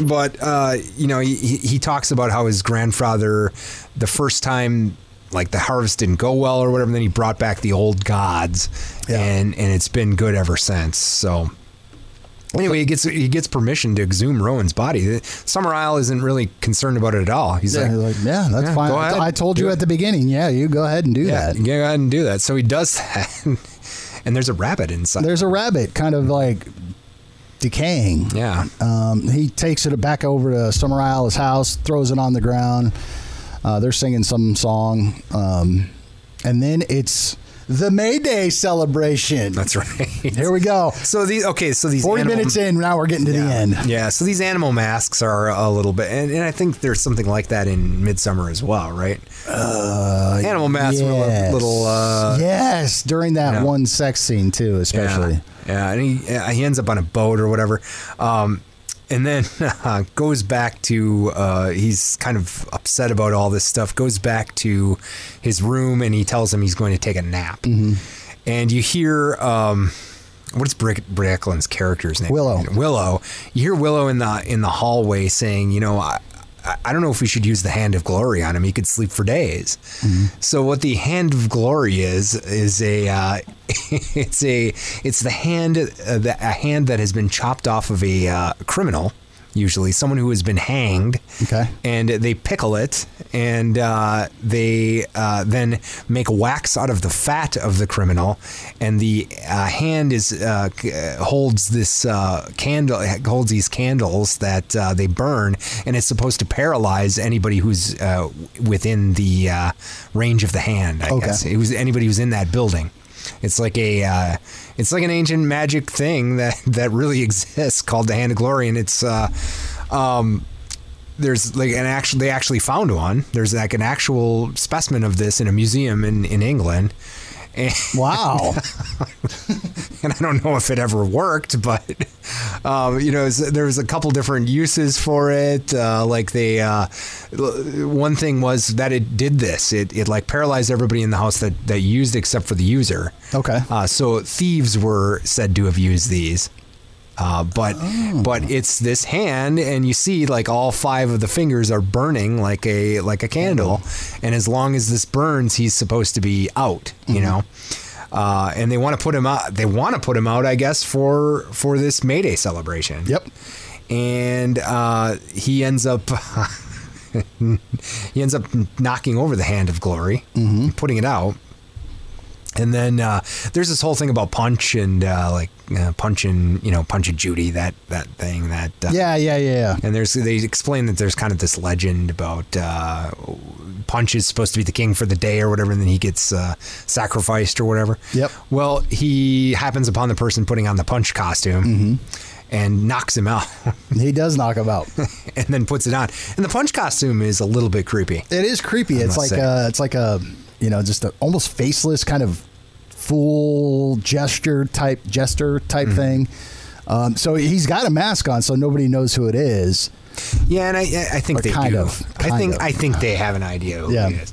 but uh, you know, he, he he talks about how his grandfather, the first time, like the harvest didn't go well or whatever, And then he brought back the old gods, Yeah. and and it's been good ever since. So. Anyway, he gets he gets permission to exhume Rowan's body. Summerisle isn't really concerned about it at all. He's yeah, like, like, yeah, that's Yeah, fine. go I- ahead. I told Do you it. at the beginning. Yeah, you go ahead and do yeah, that. go ahead and do that. So he does that, and there's a rabbit inside. There's a rabbit kind of like decaying. yeah, Um, he takes it back over to Summerisle's house, throws it on the ground. Uh, they're singing some song. Um, and then it's the May Day celebration. that's right. Here we go. So these okay, so these 40 animal- minutes in, now we're getting to the end. Yeah, so these animal masks are a little bit, and, and I think there's something like that in Midsommar as well, right? Uh, animal masks were a little, uh, yes, during that yeah. one sex scene too, especially. Yeah, yeah, and he uh, he ends up on a boat or whatever, um, and then uh, goes back to uh, he's kind of upset about all this stuff. Goes back to his room and he tells him he's going to take a nap, Mm-hmm. and you hear. Um, What's Brick Bricklin's character's name? Willow. Willow. You hear Willow in the in the hallway saying, you know, I, I- don't know if we should use the hand of glory on him. He could sleep for days. So what the hand of glory is is a uh, it's a it's the hand uh, the, a hand that has been chopped off of a uh, criminal. Usually, someone who has been hanged, Okay. and they pickle it, and uh, they uh, then make wax out of the fat of the criminal, and the uh, hand is uh, uh, holds this uh, candle holds these candles that uh, they burn, and it's supposed to paralyze anybody who's uh, within the uh, range of the hand. I Okay. guess it was anybody who's in that building. It's like a, uh, it's like an ancient magic thing that that really exists called the Hand of Glory, and it's, uh, um, there's like an actual, they actually found one. There's like an actual specimen of this in a museum in in England, and, Wow. and I don't know if it ever worked, but um, you know, there was a couple different uses for it. Uh, like they, uh, one thing was that it did this. It, it like paralyzed everybody in the house that that used it except for the user. Okay. Uh, so thieves were said to have used these. Uh, but but it's this hand, and you see like all five of the fingers are burning like a like a candle, and as long as this burns, he's supposed to be out. You know, uh, and they want to put him out. They want to put him out, I guess, for for this May Day celebration. Yep. and uh, he ends up. he ends up knocking over the hand of glory, putting it out. And then uh, there's this whole thing about punch and uh, like uh, punching, you know, punch and Judy, that that thing that. Uh, Yeah, yeah, yeah, yeah. And there's they explain that there's kind of this legend about uh, Punch is supposed to be the king for the day or whatever, and then he gets uh, sacrificed or whatever. Yep. Well, he happens upon the person putting on the Punch costume, and knocks him out, He does knock him out. and then puts it on. And the punch costume is a little bit creepy. It is creepy. It's like say. a, it's like a, you know, just a almost faceless kind of fool gesture type jester type Mm-hmm. thing. Um, so he's got a mask on, so nobody knows who it is. Yeah, and I, I think Or they kind do. of, I think of. I think they have an idea who Yeah.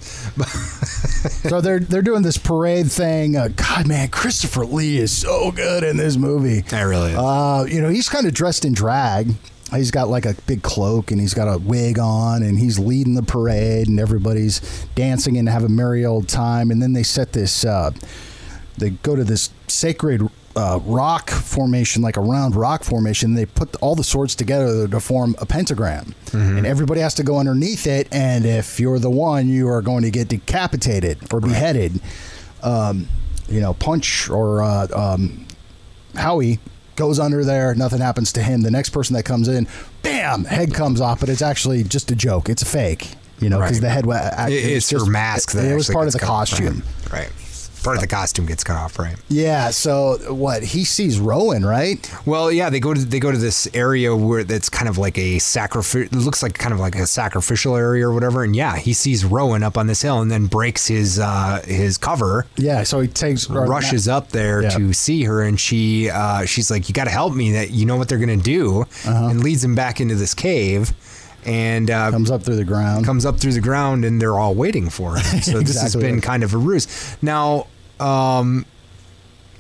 so they're they're doing this parade thing. Uh, God, man, Christopher Lee is so good in this movie. I really. Uh, you know, he's kind of dressed in drag. He's got like a big cloak and he's got a wig on and he's leading the parade and everybody's dancing and have a merry old time. And then they set this, uh, they go to this sacred uh, rock formation, like a round rock formation. They put all the swords together to form a pentagram. And everybody has to go underneath it. And if you're the one, you are going to get decapitated or beheaded. Um, you know, punch or uh, um, Howie goes under there. Nothing happens to him. The next person that comes in, bam, head comes off, but it's actually just a joke. It's a fake. You know, because Right. the head. It- it's just- her mask that It, was part of the costume. Right. right. Part of the costume gets cut off, right? Yeah. So what? He sees Rowan, right? Well, yeah, they go to they go to this area where that's kind of like a sacrifice. Looks like kind of like a sacrificial area or whatever. And yeah, he sees Rowan up on this hill and then breaks his uh, his cover. Yeah. So he takes rushes up there Yeah. to see her and she uh, she's like you got to help me that you know what they're gonna do Uh-huh. and leads him back into this cave and uh, comes up through the ground. comes up through the ground and they're all waiting for him so this has been kind of a ruse now um,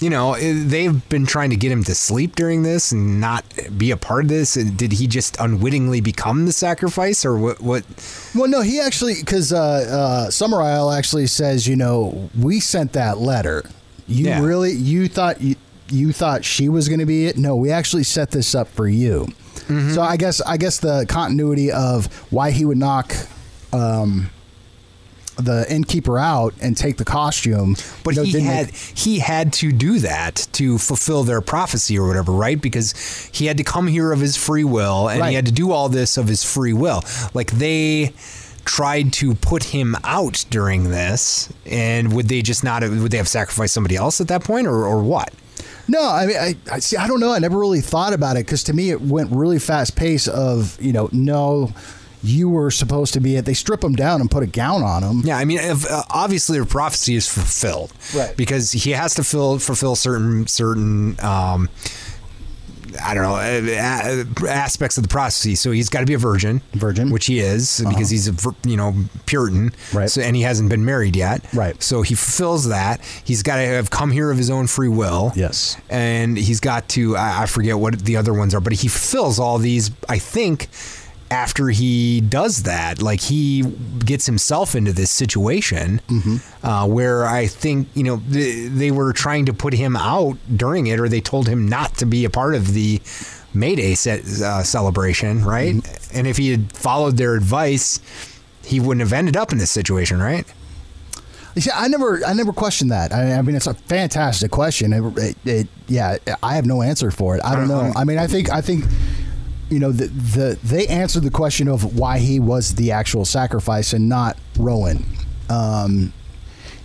you know they've been trying to get him to sleep during this and not be a part of this and did he just unwittingly become the sacrifice or what what Well, no, he actually because uh, uh, Summerisle actually says, you know, we sent that letter. You Yeah. really, you thought you, you thought she was going to be it? No, we actually set this up for you. Mm-hmm. So I guess I guess the continuity of why he would knock. Um, the innkeeper out and take the costume, But you know, he had make- he had to do that to fulfill their prophecy or whatever, right? Because he had to come here of his free will, and Right. he had to do all this of his free will. Like they tried to put him out during this, and would they just not? Would they have sacrificed somebody else at that point, or or what? No, I mean, I, I see. I don't know. I never really thought about it because to me, it went really fast pace. Of you know, no, you were supposed to be it. They strip him down and put a gown on him. Yeah, I mean, if, uh, obviously, the prophecy is fulfilled, Right. Because he has to fill, fulfill certain certain. Um, I don't know uh, aspects of the prophecy. So he's got to be a virgin, Virgin. Uh-huh. which he is because he's a you know Puritan, Right. So and he hasn't been married yet, Right. So he fulfills that. He's got to have come here of his own free will, Yes. and he's got to I, I forget what the other ones are, but he fulfills all these. I think after he does that, like he gets himself into this situation uh, where I think you know they, they were trying to put him out during it, or they told him not to be a part of the Mayday set, uh, celebration, right? And if he had followed their advice, he wouldn't have ended up in this situation, right? See, I never, I never questioned that. I, I mean, it's a fantastic question. It, it, it, yeah, I have no answer for it. I don't know. I mean, I think, I think, you know, the, the they answered the question of why he was the actual sacrifice and not Rowan. Um,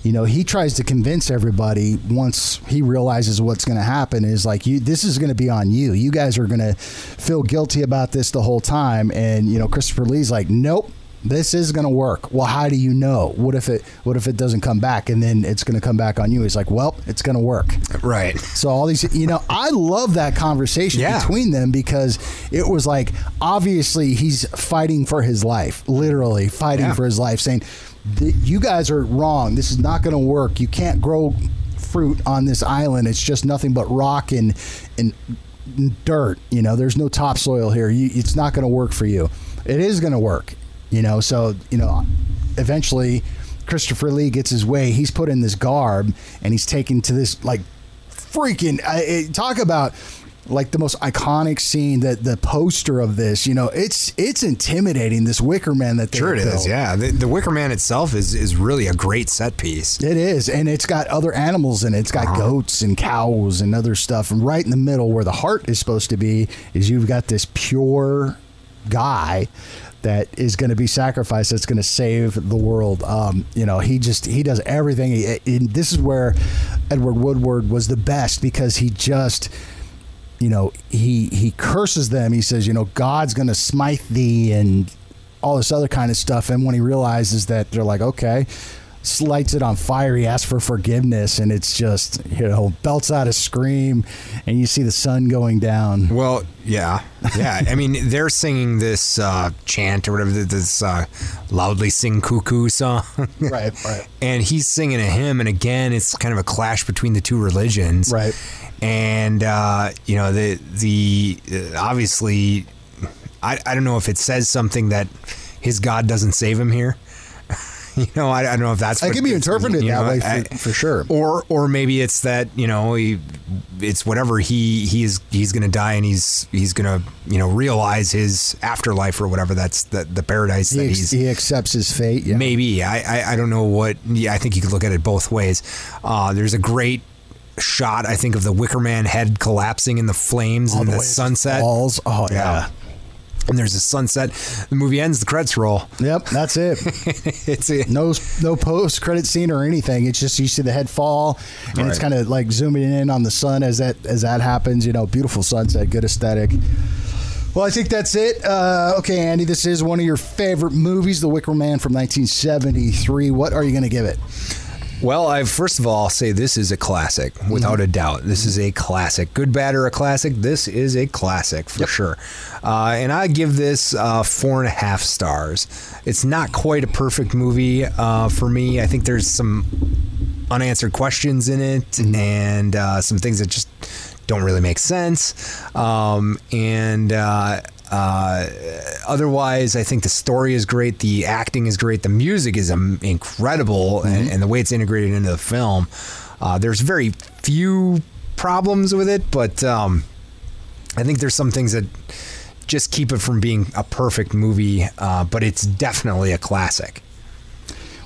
you know, he tries to convince everybody once he realizes what's going to happen is like you. This is going to be on you. You guys are going to feel guilty about this the whole time. And you know, Christopher Lee's like, nope. This is going to work. Well, how do you know? What if it? What if it doesn't come back, and then it's going to come back on you? He's like, well, it's going to work. Right. So all these, you know, I love that conversation Yeah. between them because it was like obviously he's fighting for his life, literally fighting Yeah. for his life, saying, "You guys are wrong. This is not going to work. You can't grow fruit on this island. It's just nothing but rock and and dirt. You know, there's no topsoil here. You, it's not going to work for you. It is going to work. You know, so you know, eventually." Christopher Lee gets his way. He's put in this garb and he's taken to this like freaking I, talk about like the most iconic scene that the poster of this you know it's it's intimidating this wicker man that they Sure, it built. is. Yeah, the, the Wicker Man itself is is really a great set piece. it is and it's got other animals in it it's got uh-huh. goats and cows and other stuff and right in the middle where the heart is supposed to be is you've got this pure guy that is going to be sacrificed that's going to save the world um, you know he just he does everything he, this is where edward woodward was the best because he just you know, he he curses them. He says, you know, God's going to smite thee and all this other kind of stuff. And when he realizes that they're like, okay, lights it on fire. He asks for forgiveness, and it's just you know belts out a scream, and you see the sun going down. Well, yeah, yeah. I mean, they're singing this uh, chant or whatever this uh, loudly sing cuckoo song, right, right. And he's singing a hymn, and again, it's kind of a clash between the two religions, right. And uh, you know the the uh, obviously, I I don't know if it says something that his God doesn't save him here. you know, I, I, don't know if that's. It can be interpreted that know, way for, I, for, sure. Or, or maybe it's that you know, he, it's whatever he he's he's going to die and he's he's going to you know realize his afterlife or whatever. That's the the paradise he that ex- he's. He accepts his fate. Yeah. Maybe I, I, I don't know what. Yeah, I think you could look at it both ways. Uh, there's a great shot I think of the Wicker Man head collapsing in the flames All in the the sunset. Falls. Oh yeah. yeah and there's a sunset. The movie ends. The credits roll. Yep, that's it. it's it. No, no post credit scene or anything. It's just you see the head fall, and right. it's kind of like zooming in on the sun as that as that happens. You know, beautiful sunset, good aesthetic. Well, I think that's it. Uh, okay, Andy, this is one of your favorite movies, The Wicker Man from 1973. What are you going to give it? Well, I first of all say this is a classic, without mm-hmm. a doubt. This is a classic. Good, bad, or a classic. This is a classic for yep. sure. Uh, and I give this uh, four and a half stars. It's not quite a perfect movie uh, for me. I think there's some unanswered questions in it, mm-hmm. and uh, some things that just don't really make sense. Um, and uh, otherwise, I think the story is great, the acting is great, the music is um, incredible, mm-hmm. and, and, the way it's integrated into the film. Uh, there's very few problems with it, but um, I think there's some things that just keep it from being a perfect movie, uh, but it's definitely a classic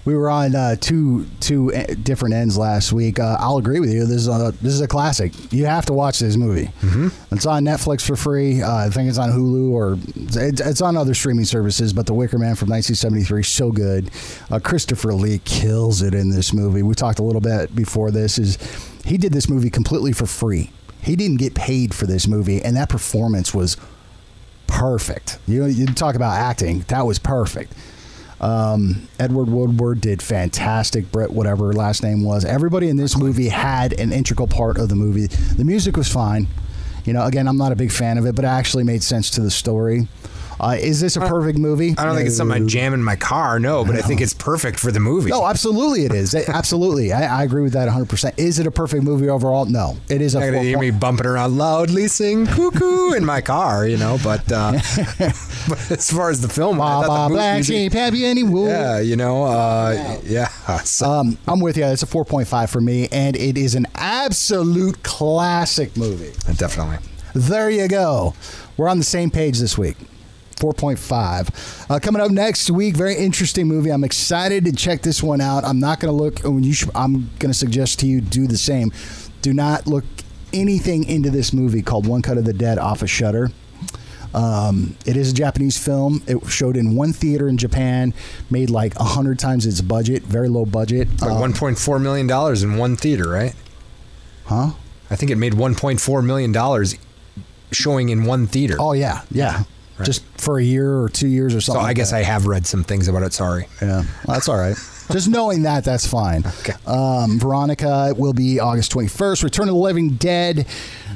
we were on uh, two two different ends last week. Uh, I'll agree with you. This is a this is a classic. You have to watch this movie. Mm-hmm. It's on Netflix for free. Uh, I think it's on Hulu or it's, it's, on other streaming services. But The Wicker Man from 1973 so good. Uh, Christopher Lee kills it in this movie. We talked a little bit before this. Is he did this movie completely for free. He didn't get paid for this movie, and that performance was perfect. You you talk about acting. That was perfect. Um, Edward Woodward did fantastic. Brett, whatever last name was. Everybody in this movie had an integral part of the movie. The music was fine. You know, again, I'm not a big fan of it, but it actually made sense to the story. Uh, is this a perfect movie? I don't think it's something I jam in my car, no, but I, I think it's perfect for the movie. No, absolutely it is. absolutely. I, I, agree with that 100%. Is it a perfect movie overall? No. It is a You're to hear me bumping around loudly sing cuckoo in my car, you know, but, uh, but as far as the film, Baba Black Sheep, have you any wool? Yeah, you know, uh, yeah. So. Um, I'm with you. It's a 4.5 for me, and it is an absolute classic movie. Definitely. There you go. We're on the same page this week. 4.5. Uh, coming up next week, very interesting movie. I'm excited to check this one out. I'm not going to look, when you should, I'm going to suggest to you do the same. Do not look anything into this movie called One Cut of the Dead off of Shudder. Um, it is a Japanese film. It showed in one theater in Japan, made like a hundred times its budget, very low budget. Like um, 1.4 million dollars in one theater, right? Huh? I think it made 1.4 million dollars showing in one theater. Oh yeah, yeah right. just for a year or two years or something. So I like guess that. I have read some things about it. Sorry. Yeah, well, that's all right. just knowing that, that's fine. Okay. Um, Veronica will be August 21st. Return of the Living Dead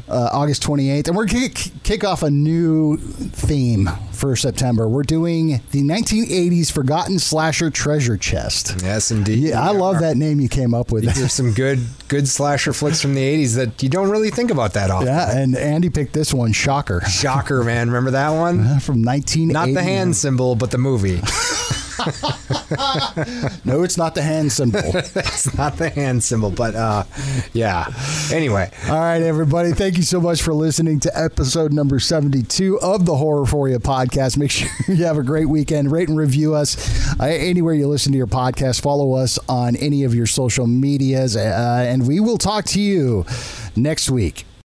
uh, August 28th. And we're going to kick off a new theme for September. We're doing the 1980s Forgotten Slasher Treasure Chest. Yes, indeed. Yeah, I love that name you came up with. There's some good good slasher flicks from the 80s that you don't really think about that often. Yeah, and Andy picked this one, Shocker. Shocker, man. Remember that one? From 1980. Not the hand symbol, but the movie. no, it's not the hand symbol. it's not the hand symbol, but uh, yeah. Anyway. All right, everybody. Thank you so much for listening to episode number 72 of the Horror For You podcast. Make sure you have a great weekend. Rate and review us uh, anywhere you listen to your podcast. Follow us on any of your social medias, uh, and we will talk to you next week.